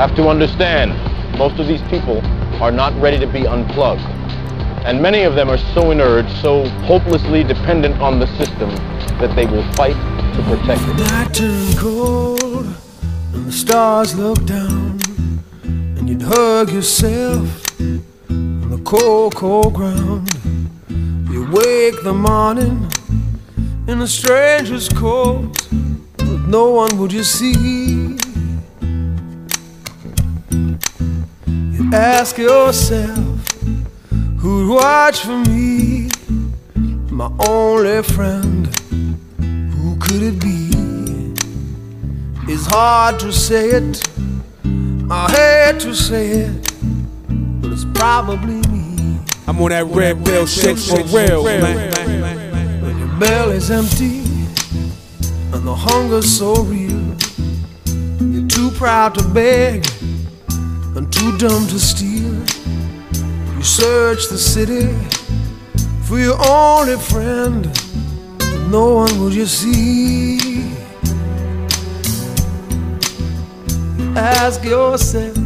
have to understand most of these people are not ready to be unplugged. And many of them are so inert, so hopelessly dependent on the system that they will fight to protect it. The night turned cold and the stars looked down and you'd hug yourself on the cold, cold ground. You wake the morning in a stranger's coat, but no one would you see. Ask yourself, who'd watch for me? My only friend, who could it be? It's hard to say it, I hate to say it, but it's probably me. I'm on that red pill shit for real, man. When your belly's empty and the hunger's so real, you're too proud to beg and too dumb to steal. You search the city for your only friend, but no one will you see. Ask yourself,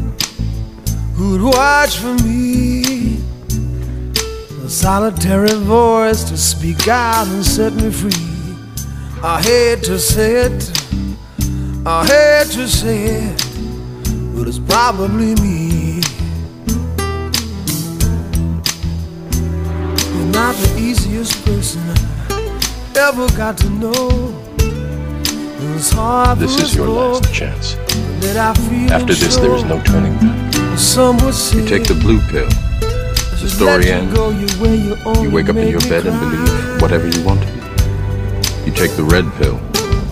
who'd watch for me? A solitary voice to speak out and set me free. I hate to say it, I hate to say it, but it's probably me. You're not the easiest person I ever got to know. It's hard This is your last chance. that I feel After this, there is no turning back. Some You take the blue pill. The story ends. You wake up in your bed and believe whatever you want to believe. You take the red pill.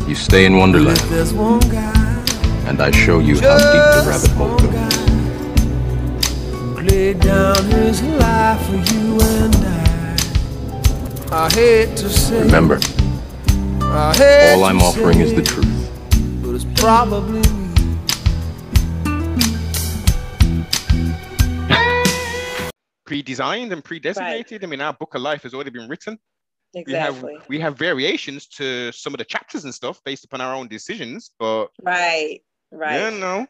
You stay in Wonderland, There's one guy and I show you how deep the rabbit hole goes. who laid down his life for you and I. I hate to say Remember, I hate all I'm offering is the truth. But it's probably pre-designed and pre-designated. I mean, our book of life has already been written. Exactly. We have we have variations to some of the chapters and stuff based upon our own decisions, but Right. Right. no.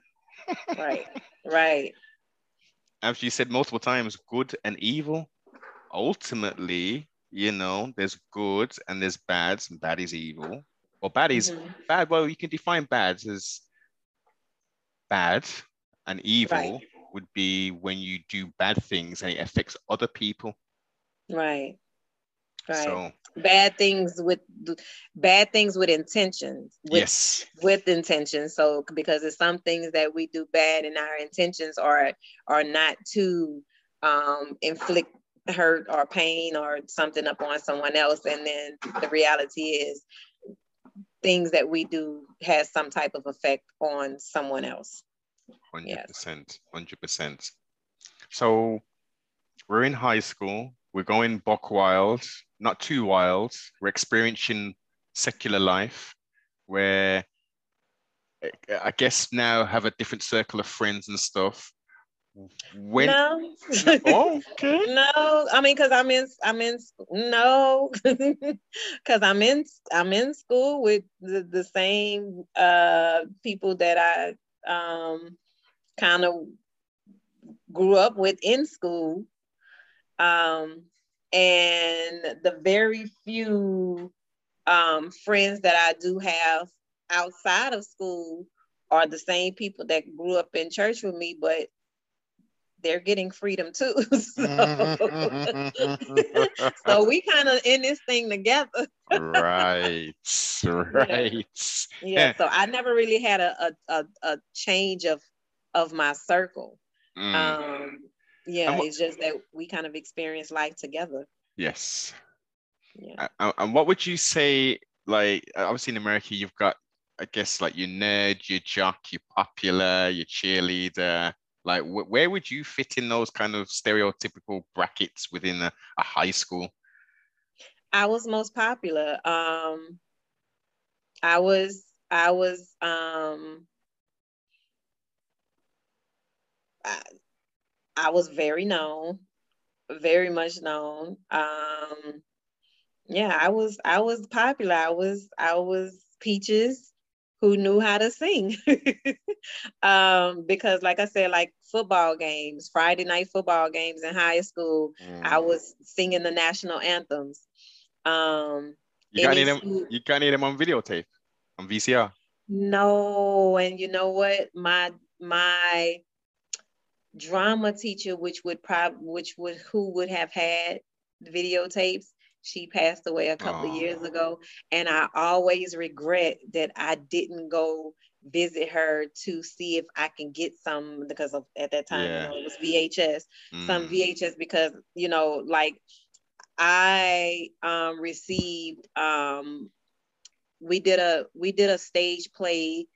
Right. Right. As you said multiple times, good and evil. Ultimately, you know, there's good and there's bad, and bad is evil. Or bad is Mhm. bad. Well, you can define bad as bad, and evil Right. would be when you do bad things and it affects other people. Right. Right. So bad things with bad things with intentions. With, yes, With intention. So because it's some things that we do bad and our intentions are are not to um inflict hurt or pain or something upon someone else. And then the reality is things that we do has some type of effect on someone else. hundred Yes. percent, hundred percent. So we're in high school. We're going buck wild, not too wild. We're experiencing secular life, where I guess now have a different circle of friends and stuff. When no. oh, okay, No, I mean, cause I'm in, I'm in, no, cause I'm in, I'm in school with the, the same uh people that I um kind of grew up with in school, um, and the very few um friends that I do have outside of school are the same people that grew up in church with me, but they're getting freedom too. so, so we kind of in this thing together. right, right. Yeah. So I never really had a a, a, a change of of my circle. Mm, Um yeah, And wha- it's just that we kind of experience life together. yes. Yeah. And what would you say? Like, obviously in America, you've got, I guess, like your nerd, your jock, your popular, your cheerleader. Like, wh- where would you fit in those kind of stereotypical brackets within a, a high school? I was most popular. Um I was I was um I, I was very known, very much known. Um yeah, I was I was popular. I was I was Peaches who knew how to sing. um, because like I said, like football games, Friday night football games in high school, mm. I was singing the national anthems. Um, you got any them you got any them on videotape on VCR? No, and you know what? My my drama teacher, which would probably which would who would have had videotapes, she passed away a couple of years ago. And I always regret that I didn't go visit her to see if I can get some because of at that time yeah. you know, it was VHS, mm. some VHS because you know like I um, received um, we did a we did a stage play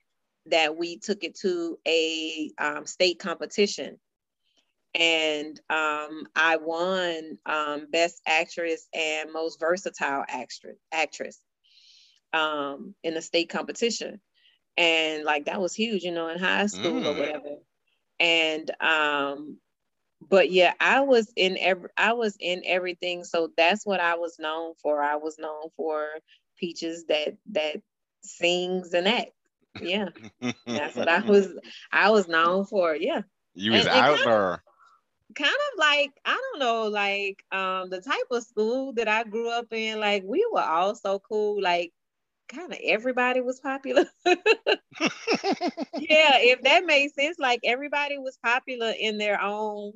that we took it to a um, state competition and um, I won um, Best Actress and Most Versatile Actress, actress um, in the state competition. And like that was huge, you know, in high school mm. or whatever. And um, but yeah, I was in every I was in everything. So that's what I was known for. I was known for Peaches that that sings and acts. Yeah. that's what I was I was known for. Yeah. You was and, out and there kind of like I don't know, like um the type of school that I grew up in, like we were all so cool, like kind of everybody was popular. yeah, if that makes sense, like everybody was popular in their own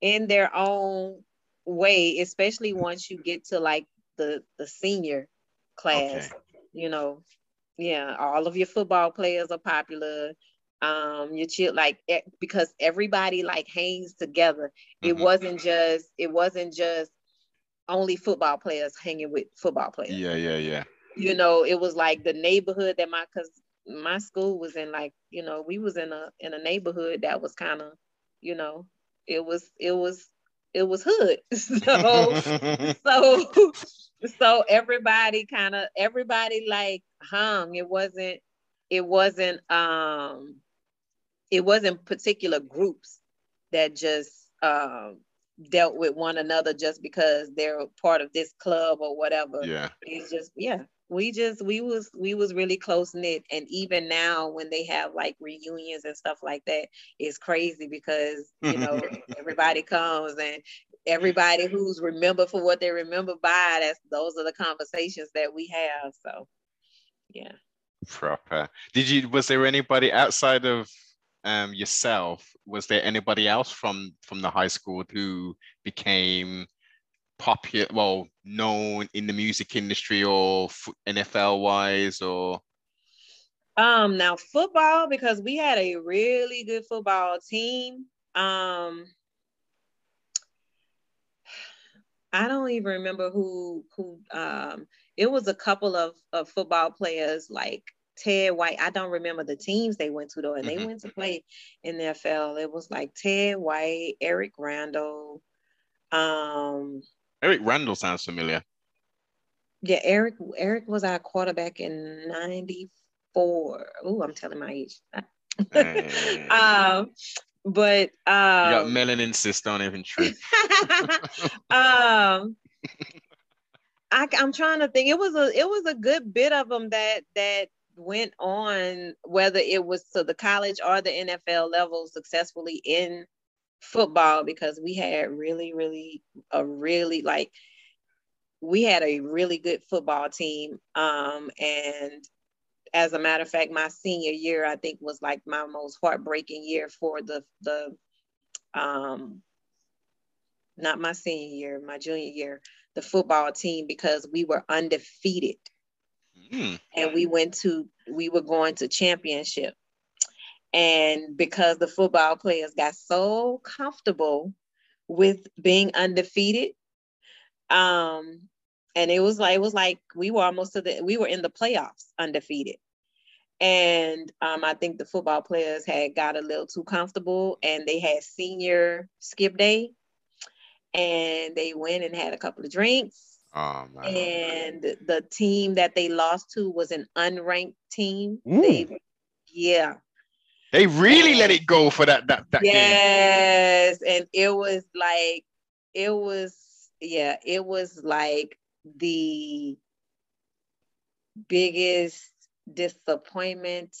in their own way, especially once you get to like the the senior class, okay. you know. Yeah, all of your football players are popular um your chill like because everybody like hangs together. It mm-hmm. wasn't just it wasn't just only football players hanging with football players. Yeah yeah yeah. You know it was like the neighborhood that my because my school was in like you know we was in a in a neighborhood that was kind of you know it was it was it was hood. So so so everybody kind of everybody like hung. It wasn't it wasn't um it wasn't particular groups that just um, dealt with one another just because they're part of this club or whatever. Yeah. It's just yeah. We just we was we was really close knit, and even now when they have like reunions and stuff like that, it's crazy because you know everybody comes and everybody who's remembered for what they remember by that's those are the conversations that we have. So yeah. Proper. Did you was there anybody outside of um, yourself, was there anybody else from from the high school who became popular, well, known in the music industry or NFL wise, or? Um, now football because we had a really good football team. Um, I don't even remember who who. Um, it was a couple of, of football players like Ted White. I don't remember the teams they went to though, and mm-hmm. they went to play in the NFL. It was like Ted White, Eric Randall. Um, Eric Randall sounds familiar. Yeah, Eric. Eric was our quarterback in '94. Oh, I'm telling my age. um, but um, you got melanin cyst on even true. um. I, am trying to think. It was a it was a good bit of them that that went on, whether it was to the college or the NFL level, successfully in football because we had really, really, a really like, we had a really good football team. Um, and as a matter of fact, my senior year, I think was like my most heartbreaking year for the, the, um, not my senior year, my junior year, the football team because we were undefeated Mm. And we went to, we were going to championship. And because the football players got so comfortable with being undefeated, um, and it was like it was like we were almost to the we were in the playoffs undefeated. And um, I think the football players had got a little too comfortable and they had senior skip day and they went and had a couple of drinks Oh, and the team that they lost to was an unranked team. They, yeah. They really and, let it go for that that, that yes, game. and it was like it was yeah, it was like the biggest disappointment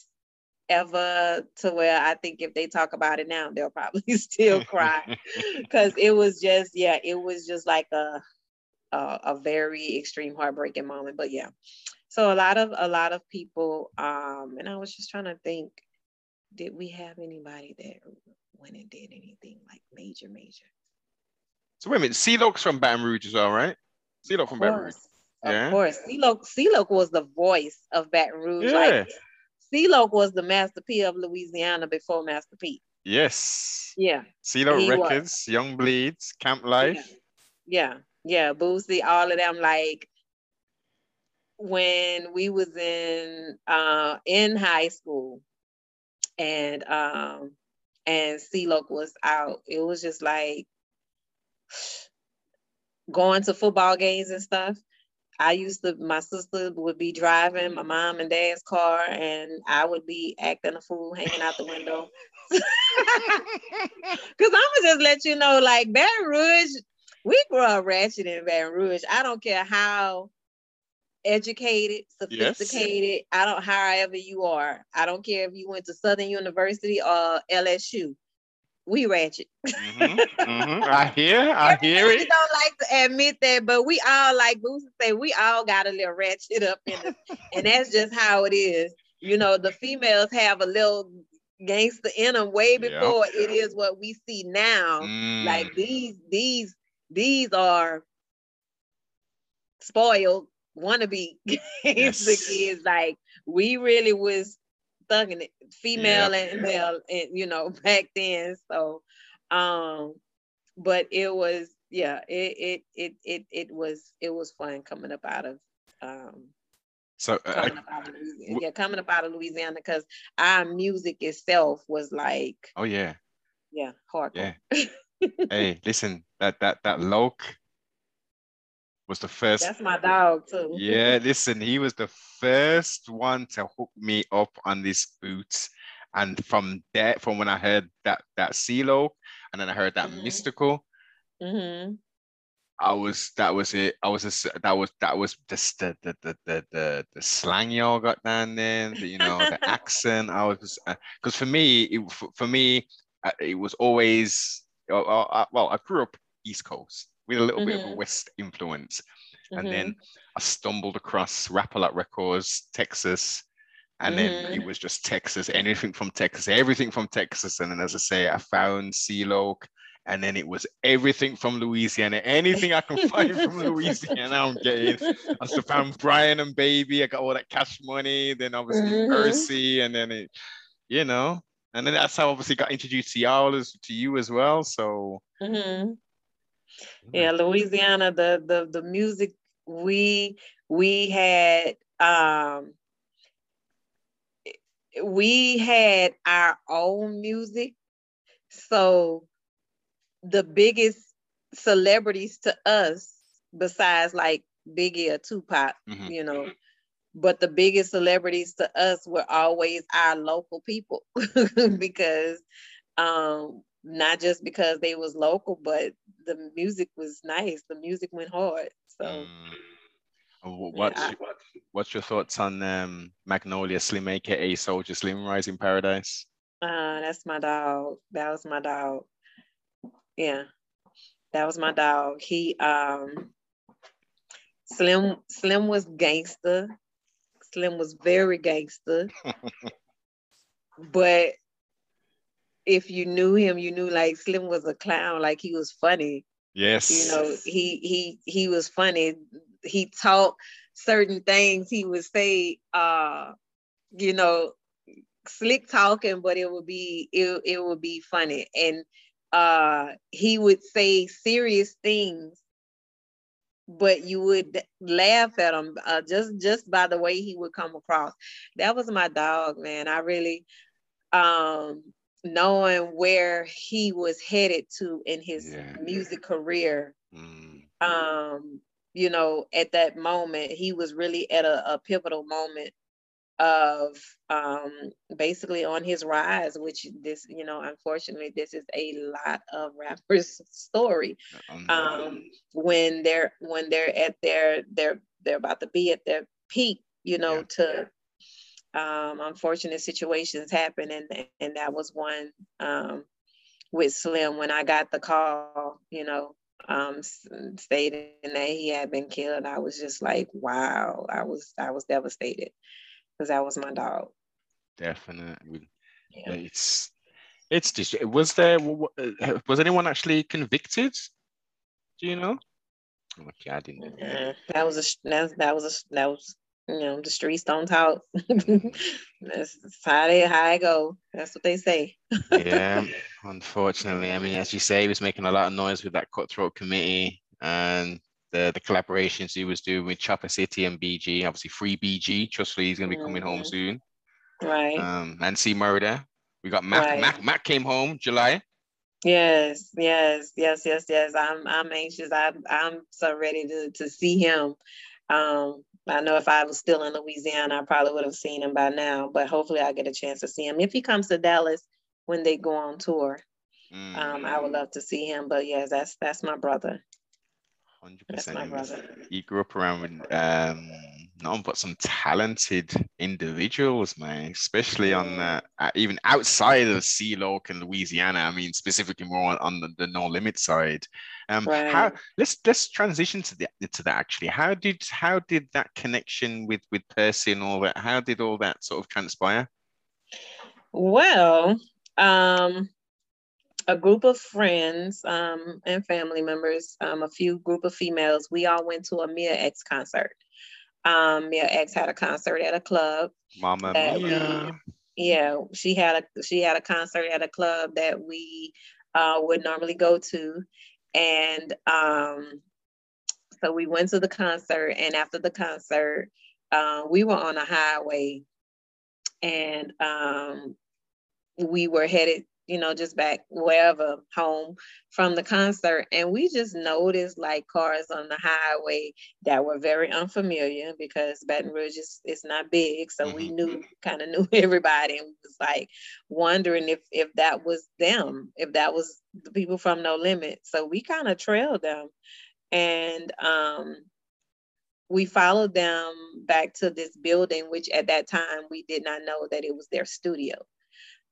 ever to where I think if they talk about it now, they'll probably still cry because it was just yeah, it was just like a, a a very extreme heartbreaking moment. But yeah, so a lot of a lot of people, um, and I was just trying to think, did we have anybody that went and did anything like major, major? So wait a minute, C-Loc's from Baton Rouge as well, right? C-Loc from Baton Rouge. Yeah. Of course. C-Loc, C-Loc was the voice of Baton Rouge. Yeah. Like C-Loc was the Master P of Louisiana before Master P. Yes. Yeah. C-Loc Records, was. Young Bleeds, Camp Life. Yeah. yeah. Yeah. Boosie, all of them like when we was in uh in high school and um and C-Loc was out, it was just like going to football games and stuff. I used to, my sister would be driving my mom and dad's car, and I would be acting a fool, hanging out the window. Because I'm gonna just let you know, like Baton Rouge, we grew up ratchet in Baton Rouge. I don't care how educated, sophisticated. Yes. I don't, however you are. I don't care if you went to Southern University or LSU we ratchet. mm-hmm, mm-hmm. I hear, I hear it. We don't like to admit that, but we all like Boosie say we all got a little ratchet up in us, and that's just how it is. You know, the females have a little gangster in them way before yep. it is what we see now. Mm. Like these, these, these are spoiled wannabe yes. kids. Like we really was thugging it, female yep. and male, and you know, back then. So, um, but it was, yeah, it it it it it was it was fun coming up out of um so uh, coming up out of Louisiana. yeah, coming up out of Louisiana because our music itself was like, oh yeah, yeah, hardcore. Yeah. hey, listen, that that that Loc was the first. That's my dog too. yeah, listen, he was the first one to hook me up on this boots. And from that, from when I heard that that C-Loc, and then I heard that mm-hmm. Mystikal, mm-hmm. I was that was it. I was just that was that was just the the the the the, the slang y'all got down there. The, you know the accent. I was because uh, for me, it, for, for me, uh, it was always well. I grew up East Coast with a little mm-hmm. bit of a mm-hmm. West influence. Mm-hmm. And then I stumbled across Rap-A-Lot Records, Texas. And mm-hmm. then it was just Texas, anything from Texas, everything from Texas. And then, as I say, I found C-Loc, and then it was everything from Louisiana, anything I can find from Louisiana, I'm getting. I still found Brian and Baby. I got all that cash money. Then obviously mm and then it, you know, and then that's how obviously got introduced to y'all as to you as well. So mm-hmm yeah louisiana the the the music we we had um we had our own music so the biggest celebrities to us besides like biggie or tupac mm-hmm. you know but the biggest celebrities to us were always our local people because um not just because they was local, but the music was nice. The music went hard. So. Mm. What's yeah, what's your thoughts on um, Magnolia Slim, aka Soulja Slim, Rising Paradise? Uh, that's my dog. That was my dog. Yeah, that was my dog. He um, Slim Slim was gangster. Slim was very gangster. but if you knew him, you knew like Slim was a clown, like he was funny. Yes. You know, he he he was funny. He taught certain things he would say uh you know slick talking but it would be it, it would be funny and uh he would say serious things but you would laugh at him uh, just just by the way he would come across that was my dog man i really um knowing where he was headed to in his yeah. music career. Mm. Um, you know, at that moment, he was really at a, a pivotal moment of um, basically on his rise, which this, you know, unfortunately, this is a lot of rappers' story. Um, when they're when they're at their they're they're about to be at their peak, you know, yeah. to um, unfortunate situations happen, and and that was one um, with Slim when I got the call. You know, um, stating that he had been killed. I was just like, wow. I was I was devastated because that was my dog. Definitely, yeah. it's it's just was there uh, was anyone actually convicted? Do you know? Oh, okay, I didn't. Yeah, mm-hmm. that was a that, that was a that was you know the streets don't talk. that's, how they how I go. That's what they say. yeah, unfortunately, I mean, as you say, he was making a lot of noise with that cutthroat committee and the the collaborations he was doing with Chopper City and BG. Obviously, free BG. Trustfully, he's gonna be coming mm-hmm. home soon. Right. Um, and C-Murder. We got Mac. Right. Came home July. Yes, yes, yes, yes, yes. I'm I'm anxious. I'm I'm so ready to to see him. Um, I know if I was still in Louisiana, I probably would have seen him by now, but hopefully I get a chance to see him. If he comes to Dallas when they go on tour, mm. um, I would love to see him. But yes, that's that's my brother. Hundred percent. You grew up around with um, none but some talented individuals, man. Especially on uh, even outside of C-Loc and Louisiana. I mean, specifically more on, on the, the No Limit side. Um, right. how let's let's transition to the to that actually. How did how did that connection with with Percy and all that? How did all that sort of transpire? Well, um, a group of friends um, and family members, um, a few group of females. We all went to a Mia X concert. Um, Mia X had a concert at a club. Mama Mia. We, yeah, she had a she had a concert at a club that we uh, would normally go to, and um, so we went to the concert, and after the concert, uh, we were on a highway, and um, we were headed, you know, just back wherever home from the concert, and we just noticed like cars on the highway that were very unfamiliar because Baton Rouge is, is not big, so we mm-hmm. knew kind of knew everybody, and was like wondering if if that was them, if that was the people from No Limit. So we kind of trailed them. And um, we followed them back to this building, which at that time we did not know that it was their studio.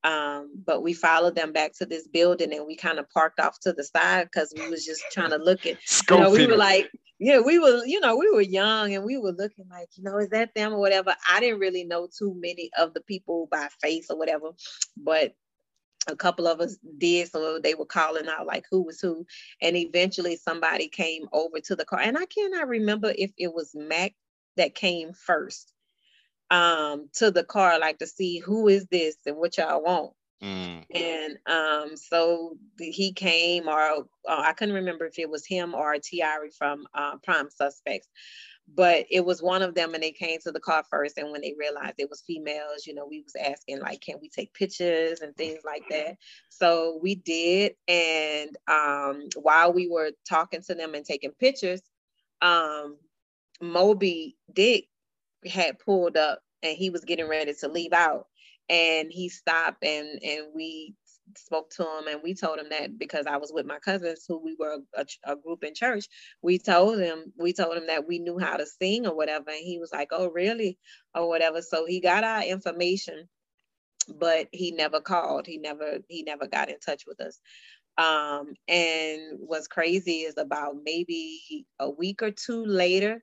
Um, but we followed them back to this building and we kind of parked off to the side because we was just trying to look at, you know, we were like, yeah, we were, you know, we were young and we were looking like, you know, is that them or whatever? I didn't really know too many of the people by face or whatever, but a couple of us did. So they were calling out like who was who. And eventually somebody came over to the car. And i cannot remember if it was mac that came first um to the car like to see who is this and what y'all want. Mm. and um so he came or uh, i couldn't remember if it was him or Tiari from uh, prime suspects but it was one of them and they came to the car first and when they realized it was females you know we was asking like can we take pictures? and things like that. So we did and um, while we were talking to them and taking pictures um, moby dick had pulled up and he was getting ready to leave out and he stopped and and we spoke to him and we told him that because I was with my cousins who we were a, a, group in church. We told him we told him that we knew how to sing or whatever, and he was like, "Oh, really?" or whatever. So he got our information, but he never called. He never he never got in touch with us. Um, and what's crazy is about maybe a week or two later,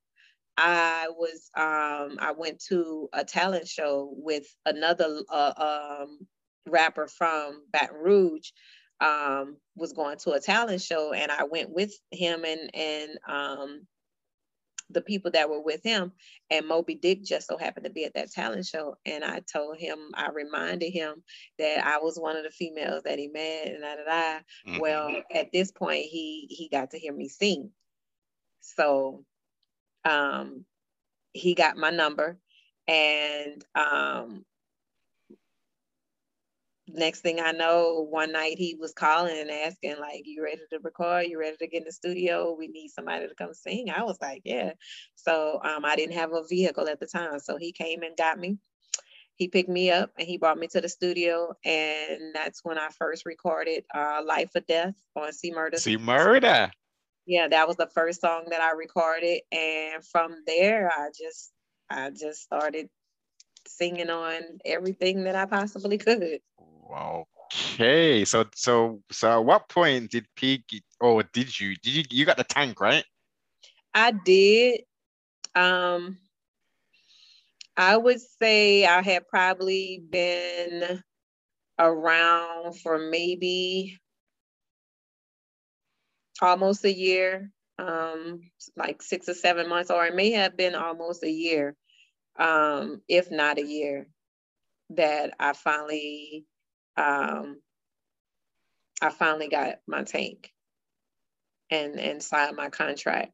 I was um, I went to a talent show with another uh, um, rapper from Baton Rouge um, was going to a talent show, and I went with him and and um, the people that were with him. And Mo B. Dick just so happened to be at that talent show, and I told him, I reminded him that I was one of the females that he met, and da da da. Mm-hmm. Well, at this point, he he got to hear me sing, so um, he got my number, and um, next thing I know, one night he was calling and asking, like, you ready to record? You ready to get in the studio? We need somebody to come sing. I was like, yeah. So um, I didn't have a vehicle at the time. So he came and got me. He picked me up and he brought me to the studio. And that's when I first recorded uh, Life or Death on C Murder. C Murder. Yeah, that was the first song that I recorded. And from there, I just, I just started singing on everything that I possibly could. Okay, so so so at what point did Pig or did you did you you got the tank right? I did. Um, I would say I had probably been around for maybe almost a year, um, like six or seven months, or it may have been almost a year, um, if not a year, that I finally, um, I finally got my tank and and signed my contract.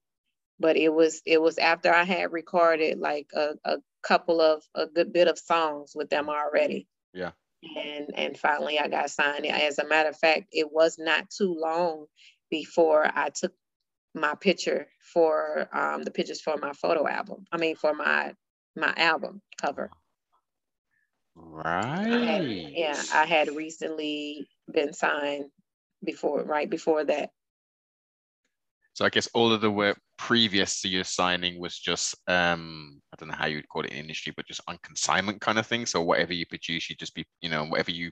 But it was it was after I had recorded like a, a couple of a good bit of songs with them already. Yeah. And and finally I got signed. As a matter of fact, it was not too long before I took my picture for um, the pictures for my photo album. I mean, for my my album cover. Right. I had, yeah, I had recently been signed before, right before that. So I guess all of the work previous to your signing was just um I don't know how you'd call it in industry, but just on consignment kind of thing. So whatever you produce, you just be, you know, whatever you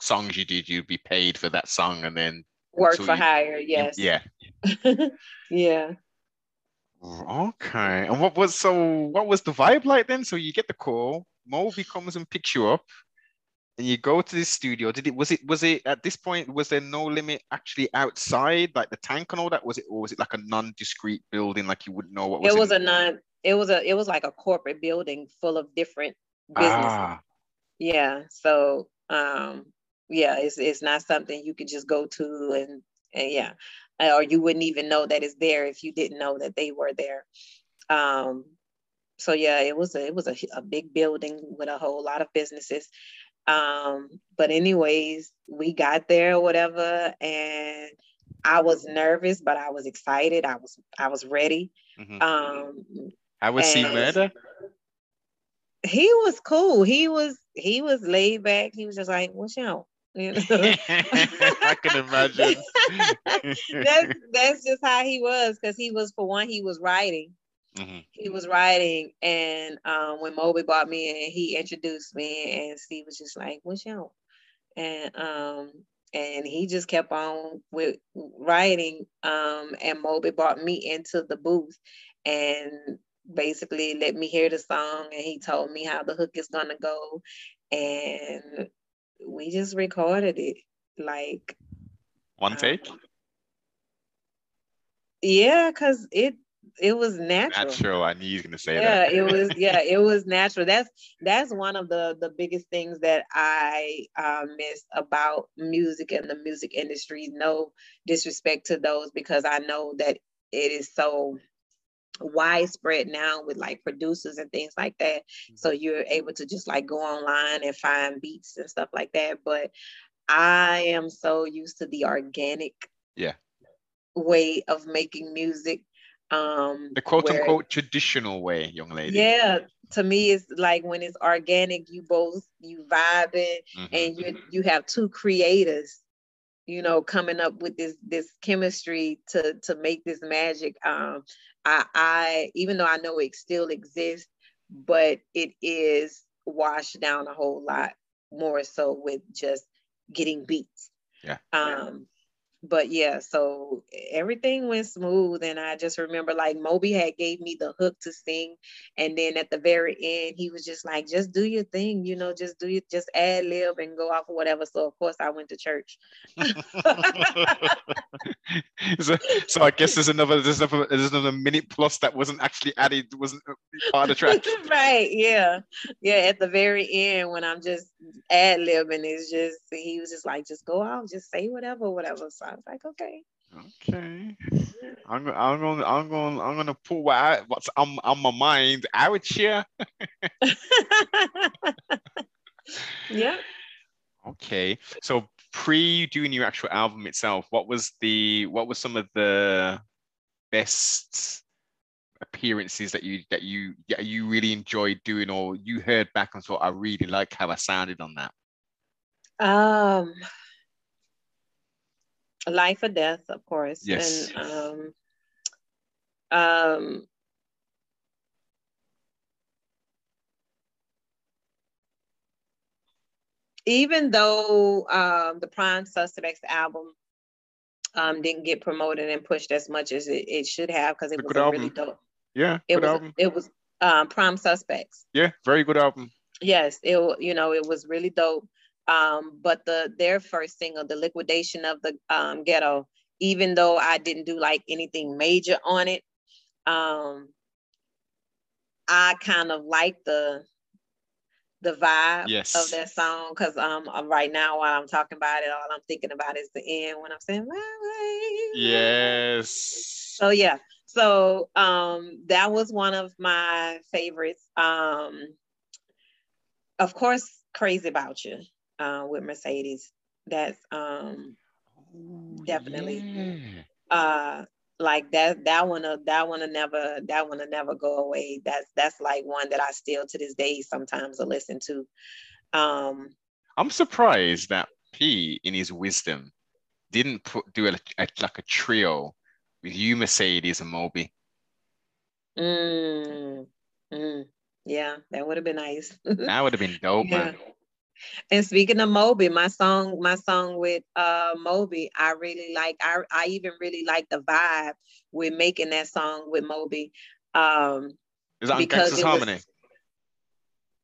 songs you did, you'd be paid for that song and then Work for you- hire, yes. Yeah. yeah. Okay. And what was so what was the vibe like then? So you get the call, Mo B. comes and picks you up, and you go to this studio. Did it was it was it at this point was there no limit actually outside, like the tank and all that? Was it or was it like a non-discrete building like you wouldn't know what was It was in- a non it was a it was like a corporate building full of different businesses. Ah, Yeah. So um yeah, it's it's not something you could just go to and and yeah. Uh, Or you wouldn't even know that it's there if you didn't know that they were there. Um so yeah, it was a it was a, a big building with a whole lot of businesses. Um, but anyways, we got there or whatever, and I was nervous, but I was excited. I was I was ready. mhm. Um, How was and- Murder? he was cool. He was he was laid back. He was just like, "What's your?" You know? I can imagine. that's that's just how he was because he was for one he was writing Mhm. he was writing and um when Mo B. brought me in he introduced me and Steve was just like what's your and um and he just kept on with writing um and Mo B. brought me into the booth and basically let me hear the song and he told me how the hook is gonna go and we just recorded it like One take? yeah because it it was natural Natural. I knew you were gonna say yeah that. Yeah, it was yeah it was natural that's that's one of the the biggest things that i uh, miss about music and the music industry no disrespect to those because i know that it is so widespread now with like producers and things like that so you're able to just like go online and find beats and stuff like that but i am so used to the organic Yeah. way of making music um The quote where- unquote traditional way, young lady. yeah, to me, it's like when it's organic, you both you vibing, Mhm. and you you have two creators, you know, coming up with this this chemistry to to make this magic. Um, I I even though I know it still exists, but it is washed down a whole lot more so with just getting beats. Yeah. Um, but yeah, so everything went smooth, and I just remember like Mo B. had gave me the hook to sing, and then at the very end, he was just like, "Just do your thing, you know, just do you just ad lib and go off or whatever." So of course I went to church. so, so I guess there's another there's another there's another minute plus that wasn't actually added wasn't uh, part of the track. right, yeah, yeah. At the very end, when I'm just ad libbing, it's just he was just like, "Just go out, just say whatever, whatever." So I was like, "Okay." Okay. I'm gonna I'm gonna I'm gonna I'm gonna pull what I, what's on, on my mind out here. yeah. Okay. So pre doing your actual album itself, what was the what was some of the best appearances that you that you that you really enjoyed doing or you heard back and thought I really like how I sounded on that? Um, life or death, of course. Yes. And um, um, even though um, the Prime Suspects album um, didn't get promoted and pushed as much as it, it should have because it A was a really dope. Yeah, It was album. it was um, Prime Suspects. Yeah, very good album. Yes, it you know it was really dope. Um, but the their first single, the liquidation of the um, ghetto, even though I didn't do like anything major on it, um, I kind of like the the vibe Yes. of that song because um uh, right now while I'm talking about it, all I'm thinking about is the end when I'm saying my way. Yes. So yeah, so um that was one of my favorites. Um of course, Crazy About You uh, with Mercedes. That's um Ooh, definitely. yeah. uh like that that one uh, that one will never that one will never go away. That's that's like one that I still to this day sometimes will listen to. Um I'm surprised that P, in his wisdom, didn't put do a, a- like a trio with you, Mercedes, and Moby. mm, mm, yeah, that would have been nice. That would have been dope, Yeah. man. And speaking of Mo B., my song, my song with uh Mo B., I really like. I I even really like the vibe with making that song with Moby. Um, Is that on because Gangsta's it was- Harmony?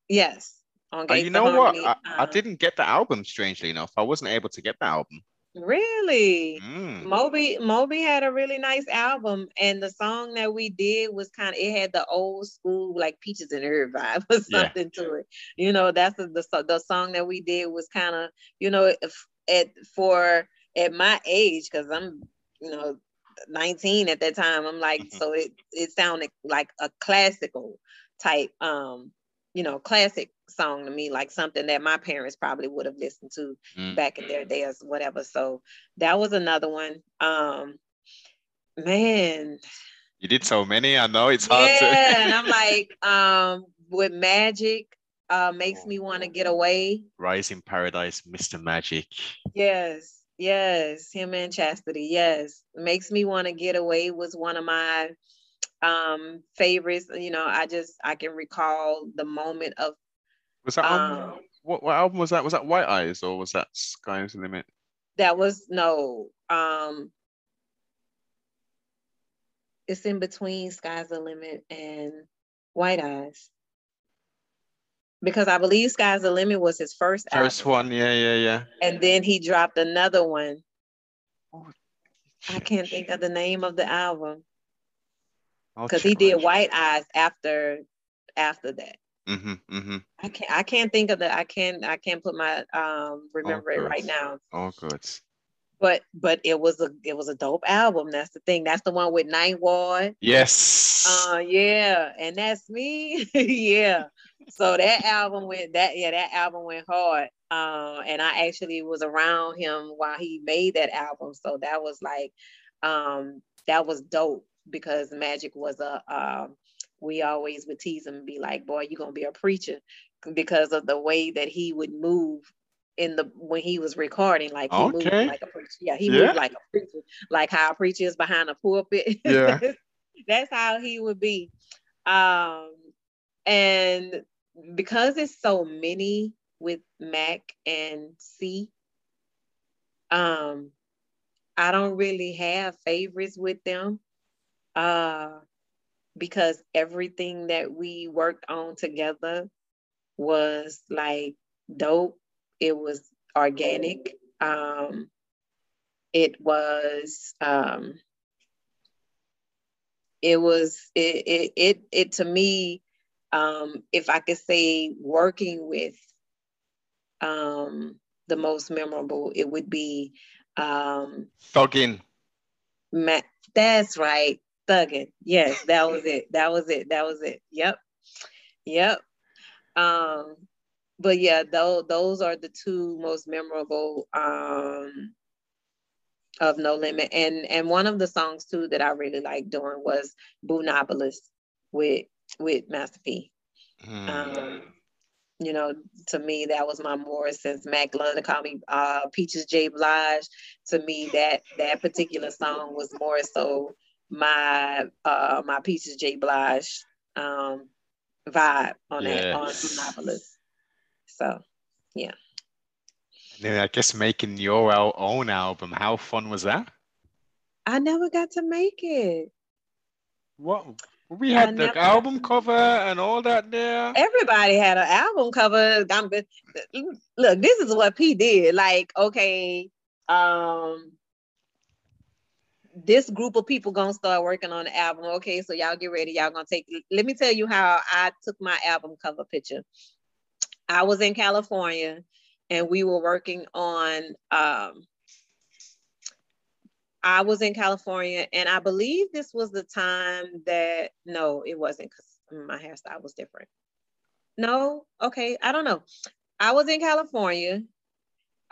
yes, on Uh, you know Harmony. what? I, I um, didn't get the album, strangely enough. I wasn't able to get the album. Really. Mm. Mo B. Moby had a really nice album, and the song that we did was kind of it had the old school like Peaches and Herb vibe or Yeah. something to it. You know, that's the the, the song that we did was kind of you know if at for at my age because I'm you know 19 at that time. I'm like Mhm. so it it sounded like a classical type um you know classic song to me like something that my parents probably would have listened to Mm. back in their days, whatever. So that was another one. Um, man, You did so many. I know it's hard to. yeah, and I'm like, um, with magic, uh, makes me want to get away. Rise in Paradise, Mr. Magic. Yes, yes, him and Chastity. Yes, makes me want to get away was one of my um favorites. You know, I just I can recall the moment of Was that um What, what album was that? Was that White Eyes or was that Sky's the Limit? that was no um it's in between sky's the limit and white eyes because i believe sky's the limit was his first First album, one, yeah, yeah, yeah. and then he dropped another one i can't think of the name of the album because he did white eyes after after that Mhm, mhm. i can't i can't think of the i can't i can't put my um remember it right now Oh, good. but but it was a it was a dope album that's the thing that's the one with night ward Yes. Uh yeah, and that's me. yeah. So that album went that yeah, that album went hard. Uh, and I actually was around him while he made that album. So that was like um that was dope because Magic was a um we always would tease him and be like, boy, you're gonna be a preacher because of the way that he would move in the when he was recording, like he moved like a preacher. Yeah, he Yeah. moved like a preacher, like how a preacher is behind a pulpit. Yeah. that's how he would be um and because it's so many with mac and c um i don't really have favorites with them uh because everything that we worked on together was like dope. It was organic. Um it was um it was it it it, it to me um if i could say working with um the most memorable it would be um Thuggin. Matt, that's right thugging yes that was it that was it that was it yep yep um but yeah those those are the two most memorable um of No Limit. And and one of the songs too that I really liked doing was Boonopolis with with Master P. Mm. Um, you know, to me that was my more since Mac loved to call me uh Peaches J. Blige. To me that that particular song was more so my uh my Peaches J. Blige um vibe on that on Yes. Boonopolis. So yeah. And then I guess making your own album, how fun was that? I never got to make it. What we I had the never- album cover and all that there. Everybody had an album cover. I'm. Look, this is what P did. Like, okay, um, this group of people gonna start working on the album. Okay, so y'all get ready. Y'all gonna take. Let me tell you how I took my album cover picture. I was in California, and we were working on. Um, I was in California, and I believe this was the time that no, it wasn't because my hairstyle was different. No, okay, I don't know. I was in California,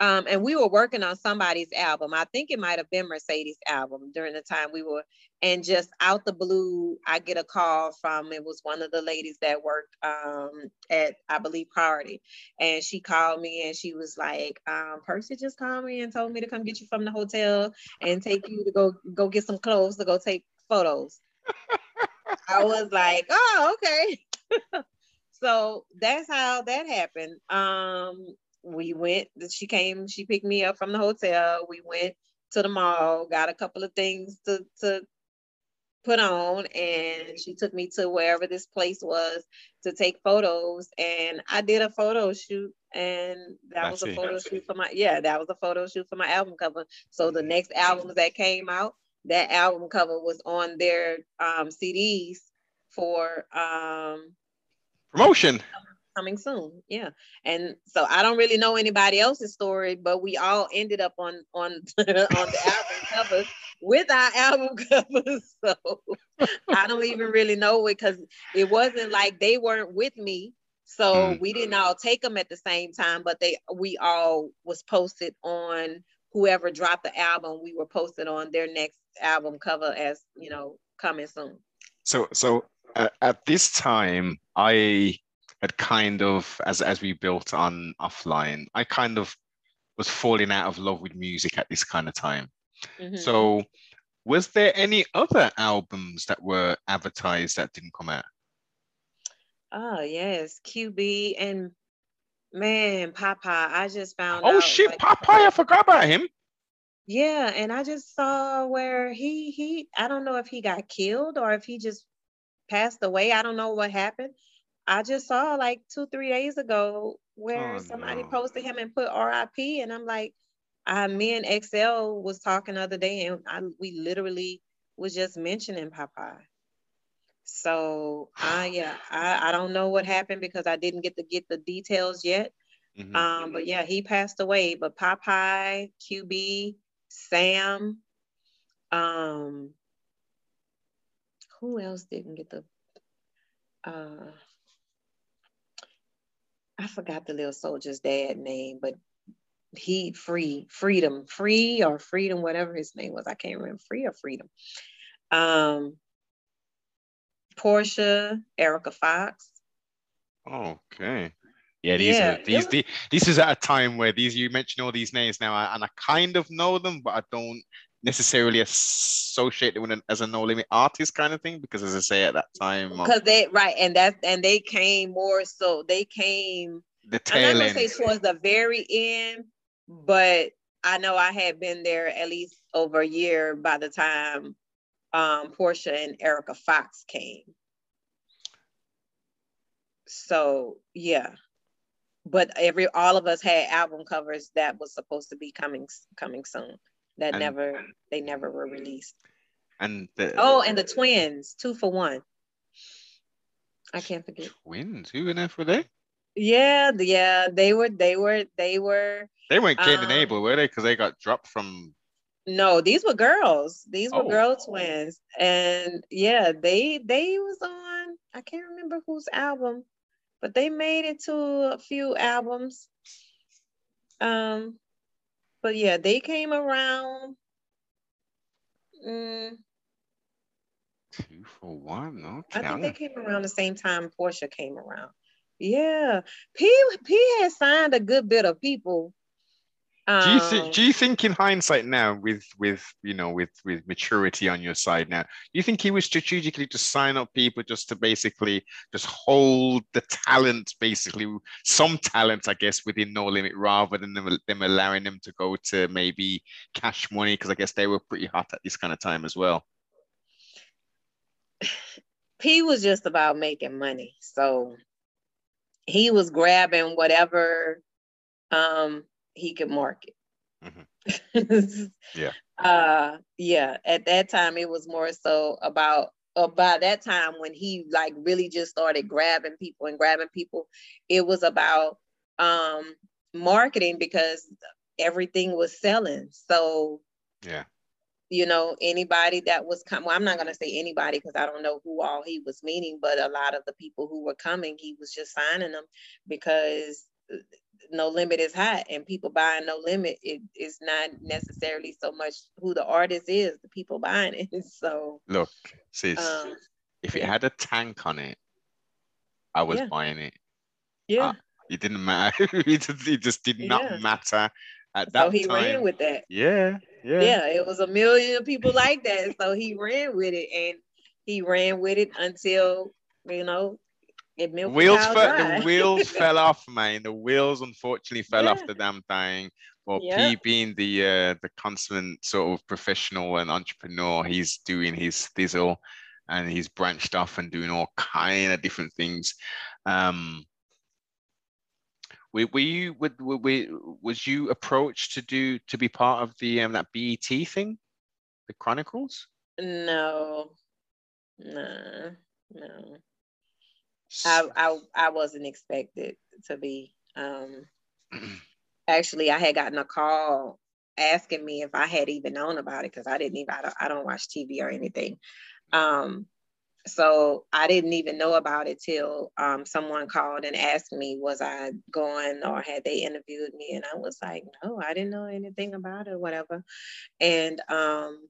um, and we were working on somebody's album. I think it might have been Mercedes' album during the time we were. And just out the blue, I get a call from it was one of the ladies that worked um, at I believe Priority, and she called me and she was like, um, "Percy just called me and told me to come get you from the hotel and take you to go go get some clothes to go take photos." I was like, "Oh, okay." so that's how that happened. Um, we went. She came. She picked me up from the hotel. We went to the mall. Got a couple of things to to put on, and she took me to wherever this place was to take photos. And I did a photo shoot, and that was That's a photo shoot for my yeah. That was a photo shoot for my album cover. So the next albums that came out, that album cover was on their um, CDs for um, Promotion. Coming soon. Yeah. And so I don't really know anybody else's story, but we all ended up on on on the album covers with our album covers. So I don't even really know it because it wasn't like they weren't with me. So Mm. we didn't all take them at the same time, but they we all was posted on whoever dropped the album, we were posted on their next album cover as you know coming soon. So so uh, at this time, I had kind of as as we built on offline, I kind of was falling out of love with music at this kind of time. Mhm. So was there any other albums that were advertised that didn't come out? Oh yes, QB and man, Papa. I just found Oh out. shit, like- Popeye, I forgot about him. Yeah, and I just saw where he he. I don't know if he got killed or if he just passed away. I don't know what happened. I just saw like two three days ago where Oh, somebody no. posted him and put R.I.P. and I'm like, I me and XL was talking the other day and I we literally was just mentioning Popeye. So I yeah, I, I don't know what happened because I didn't get to get the details yet. Mhm. Um, but yeah, he passed away. But Popeye, QB, Sam, um, who else didn't get the uh I forgot the little soldier's dad name, but he free freedom, free or freedom, whatever his name was. I can't remember free or freedom. Um Portia, Erica Fox. Okay. Yeah, these Yeah, are these was- the, this is at a time where these you mention all these names now, and I kind of know them, but I don't necessarily associate them with an, as a no limit artist kind of thing because, as I say, at that time, Because they right, and that's and they came more so they came the I'm not gonna end. say towards the very end, but I know I had been there at least over a year by the time um, Portia and Erica Fox came. So yeah, but every all of us had album covers that was supposed to be coming coming soon. That And- never they never were released. and the Oh, and the twins, two for one. I can't forget. twins, who in there for they? Yeah, yeah, they were they were they were They weren't Kane and Um, Abel, were they? Because they got dropped from. No, these were girls. These were Oh. girl twins. And yeah, they they was on I can't remember whose album, but they made it to a few albums. Um but yeah, they came around mm, Two for one. No? I think they came around the same time Portia came around. Yeah. P P had signed a good bit of people. Do you think Um, do you think in hindsight now with with you know with with maturity on your side now do you think he was strategically to sign up people just to basically just hold the talent basically some talent i guess within no limit rather than them, them allowing them to go to maybe cash money because i guess they were pretty hot at this kind of time as well P was just about making money. So he was grabbing whatever um he could market. Yeah. Uh yeah, at that time it was more so about uh, by that time when he like really just started grabbing people and grabbing people, it was about um marketing because everything was selling. So yeah you know, anybody that was coming. Well, I'm not going to say anybody because I don't know who all he was meeting, but a lot of the people who were coming, he was just signing them because uh, No Limit is hot and people buying No Limit. It is not necessarily so much who the artist is, the people buying it. So, look sis um, if it had a tank on it i was Yeah. buying it yeah. it didn't matter it just, it just did not Yeah. matter at that so he time ran with that. yeah yeah Yeah. it was a million people like that. So he ran with it and he ran with it until, you know, it milked the wheels dry. the wheels fell off, man. The wheels unfortunately fell off the damn thing. Well, Yeah. P being the uh, the consummate sort of professional and entrepreneur, he's doing his thizzle and he's branched off and doing all kind of different things. Um, were, were you were, were- was you approached to do to be part of the um, that BET thing, the Chronicles? No, no, no. I, I I wasn't expected to be. Um, actually, I had gotten a call asking me if I had even known about it because I didn't even I don't, I don't watch TV or anything. Um, so I didn't even know about it till um, someone called and asked me was I going or had they interviewed me, and I was like, no, I didn't know anything about it, or whatever. And um,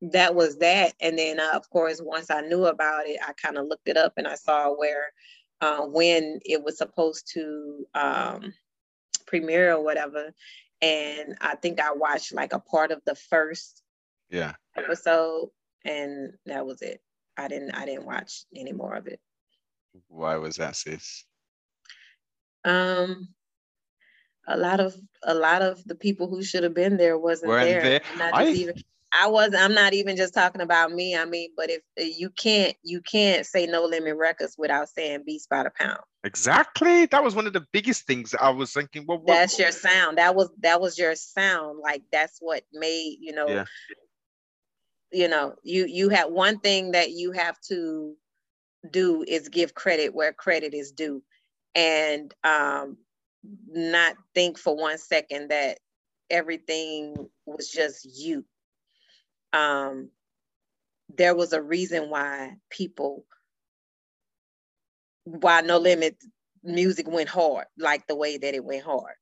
that was that. And then, uh, of course, once I knew about it, I kind of looked it up and I saw where, uh, when it was supposed to um, premiere or whatever. And I think I watched like a part of the first yeah. episode, and that was it. I didn't. I didn't watch any more of it. Why was that, sis? Um, a lot of a lot of the people who should have been there wasn't Weren't there. there? I- even. I was. I'm not even just talking about me. I mean, but if you can't, you can't say No Limit Records without saying Beats by the Pound. Exactly. That was one of the biggest things I was thinking. Well, what, That's your sound. That was that was your sound. Like that's what made you know. Yeah. You know, you you have one thing that you have to do is give credit where credit is due, and um, not think for one second that everything was just you. Um, there was a reason why people, why No Limit music went hard like the way that it went hard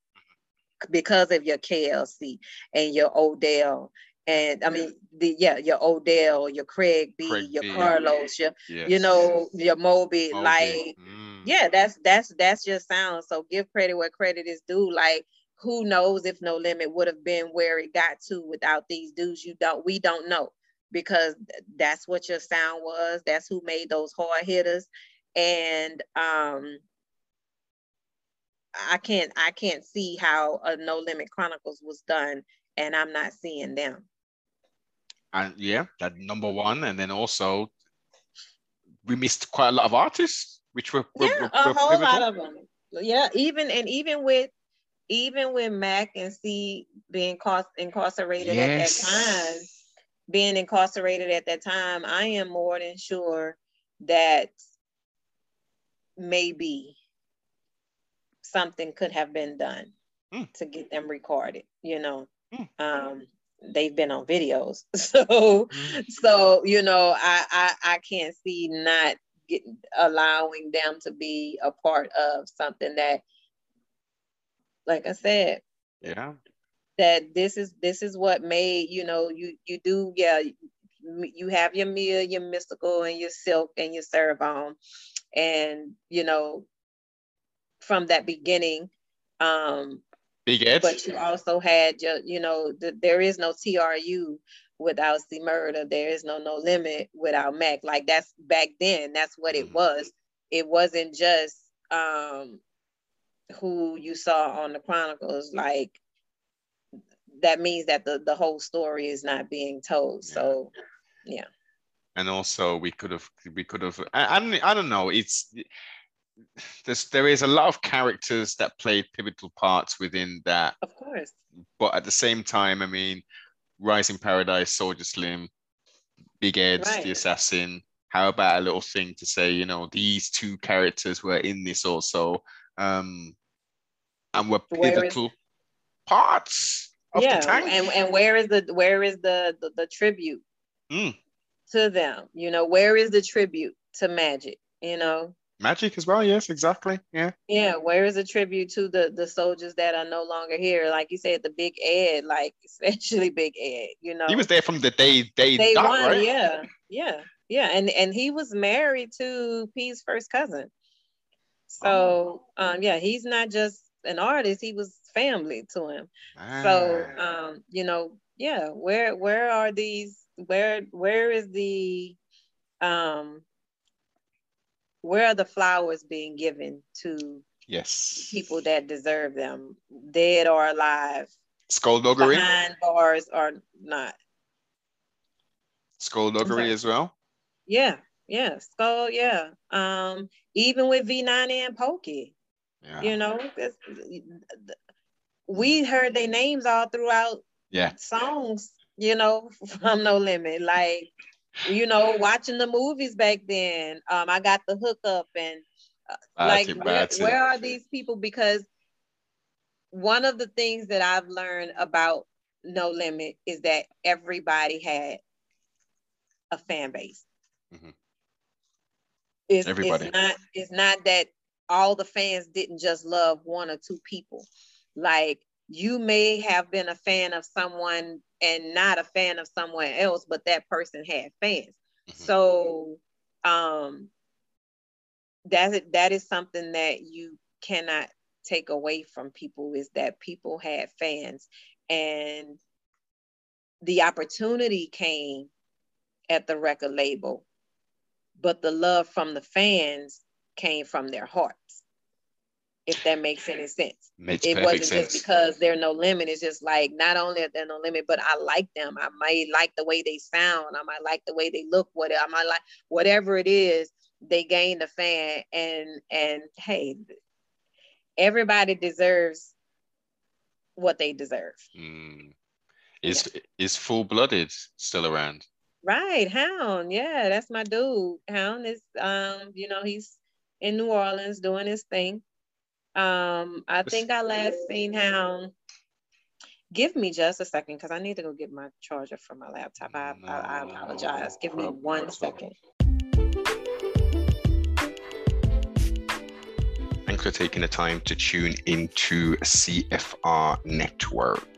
because of your KLC and your Odell and I mean the yeah your Odell, your Craig B, Craig your B. Carlos, your Yes. you know your Mo B, Moby. like Mm. yeah, that's that's that's your sound. So give credit where credit is due. Like who knows if No Limit would have been where it got to without these dudes? You don't. We don't know because that's what your sound was. That's who made those hard hitters, and um, I can't I can't see how a No Limit Chronicles was done, and I'm not seeing them. And yeah, that number one, and then also we missed quite a lot of artists, which were, were- yeah, were- a were whole pivotal. lot of them. Yeah, even and even with even with Mac and C being cost incarcerated at that time, being incarcerated at that time, I am more than sure that maybe something could have been done Hmm. to get them recorded. You know, Hmm. um, they've been on videos, so so you know, I I, I can't see not getting allowing them to be a part of something that, like I said, Yeah. that this is this is what made you know you you do yeah you- have your Mia, your Mystikal, and your Silkk and your Serv-On, and you know from that beginning, um, Big Ed. But you also had your, you know, the, there is no TRU without the Murder. There is no No Limit without Mac. Like that's back then. That's what it Mhm. was. It wasn't just um who you saw on the Chronicles. Like that means that the the whole story is not being told. Yeah. So yeah. and also we could have we could have I, I, don't, I don't know it's there's there is a lot of characters that played pivotal parts within that of course, but at the same time i mean rising paradise Soulja Slim big ed Right. the assassin how about a little thing to say you know these two characters were in this also um and were Where is- pivotal parts of yeah. the tank And and where is the where is the the, the tribute Mm. to them? You know, where is the tribute to Magic? You know, magic as well yes exactly yeah Yeah, where is the tribute to the the soldiers that are no longer here? Like you said, the Big Ed, like especially Big Ed. You know, he was there from the day they day died, one. right Yeah, yeah, yeah, and and he was married to P's first cousin. So um, yeah, he's not just an artist; he was family to him. So Ah. um, you know, yeah, where where are these? Where where is the um? Where are the flowers being given to Yes. people that deserve them, dead or alive, Skullduggery. behind bars or not. Skullduggery as well. Yeah, yeah, skull, yeah. Um, even with V9 and Pokey, Yeah. you know, we heard their names all throughout Yeah. songs, you know, from No Limit. Like, you know, watching the movies back then. Um, I got the hookup and uh, like it, where, where are these people? Because one of the things that I've learned about No Limit is that everybody had a fan base. Mhm. It's, Everybody. it's not it's not that all the fans didn't just love one or two people. Like you may have been a fan of someone and not a fan of someone else, but that person had fans. Mhm. So um that is that is something that you cannot take away from people is that people had fans and the opportunity came at the record label but the love from the fans came from their hearts if that makes any sense Makes it wasn't sense. just because they're no limit. It's just like not only are they no limit, but I like them. I might like the way they sound. I might like the way they look. What I might like whatever it is. They gain a fan, and and hey, everybody deserves what they deserve. Mm. Is is full blooded still around? Right, Hound. Yeah, that's my dude. Hound is um, you know, he's in New Orleans doing his thing. Um, I think I last seen Hound. Give me just a second because I need to go get my charger for my laptop. I, I, I No apologize. Give me problem one at second. Thanks for taking the time to tune into CFR Network.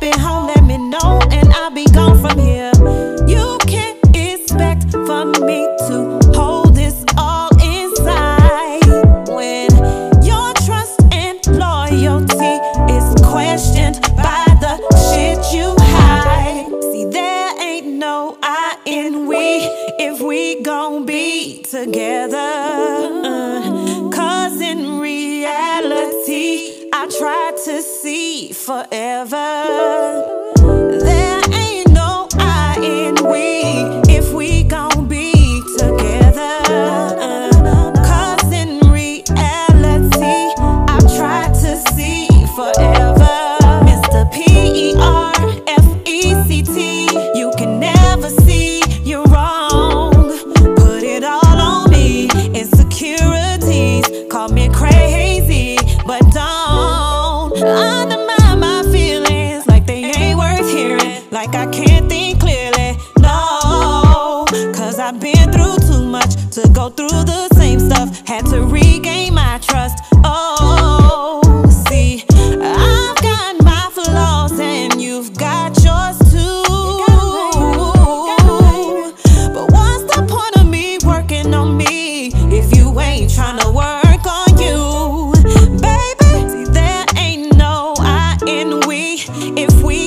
Happy home, and we, if we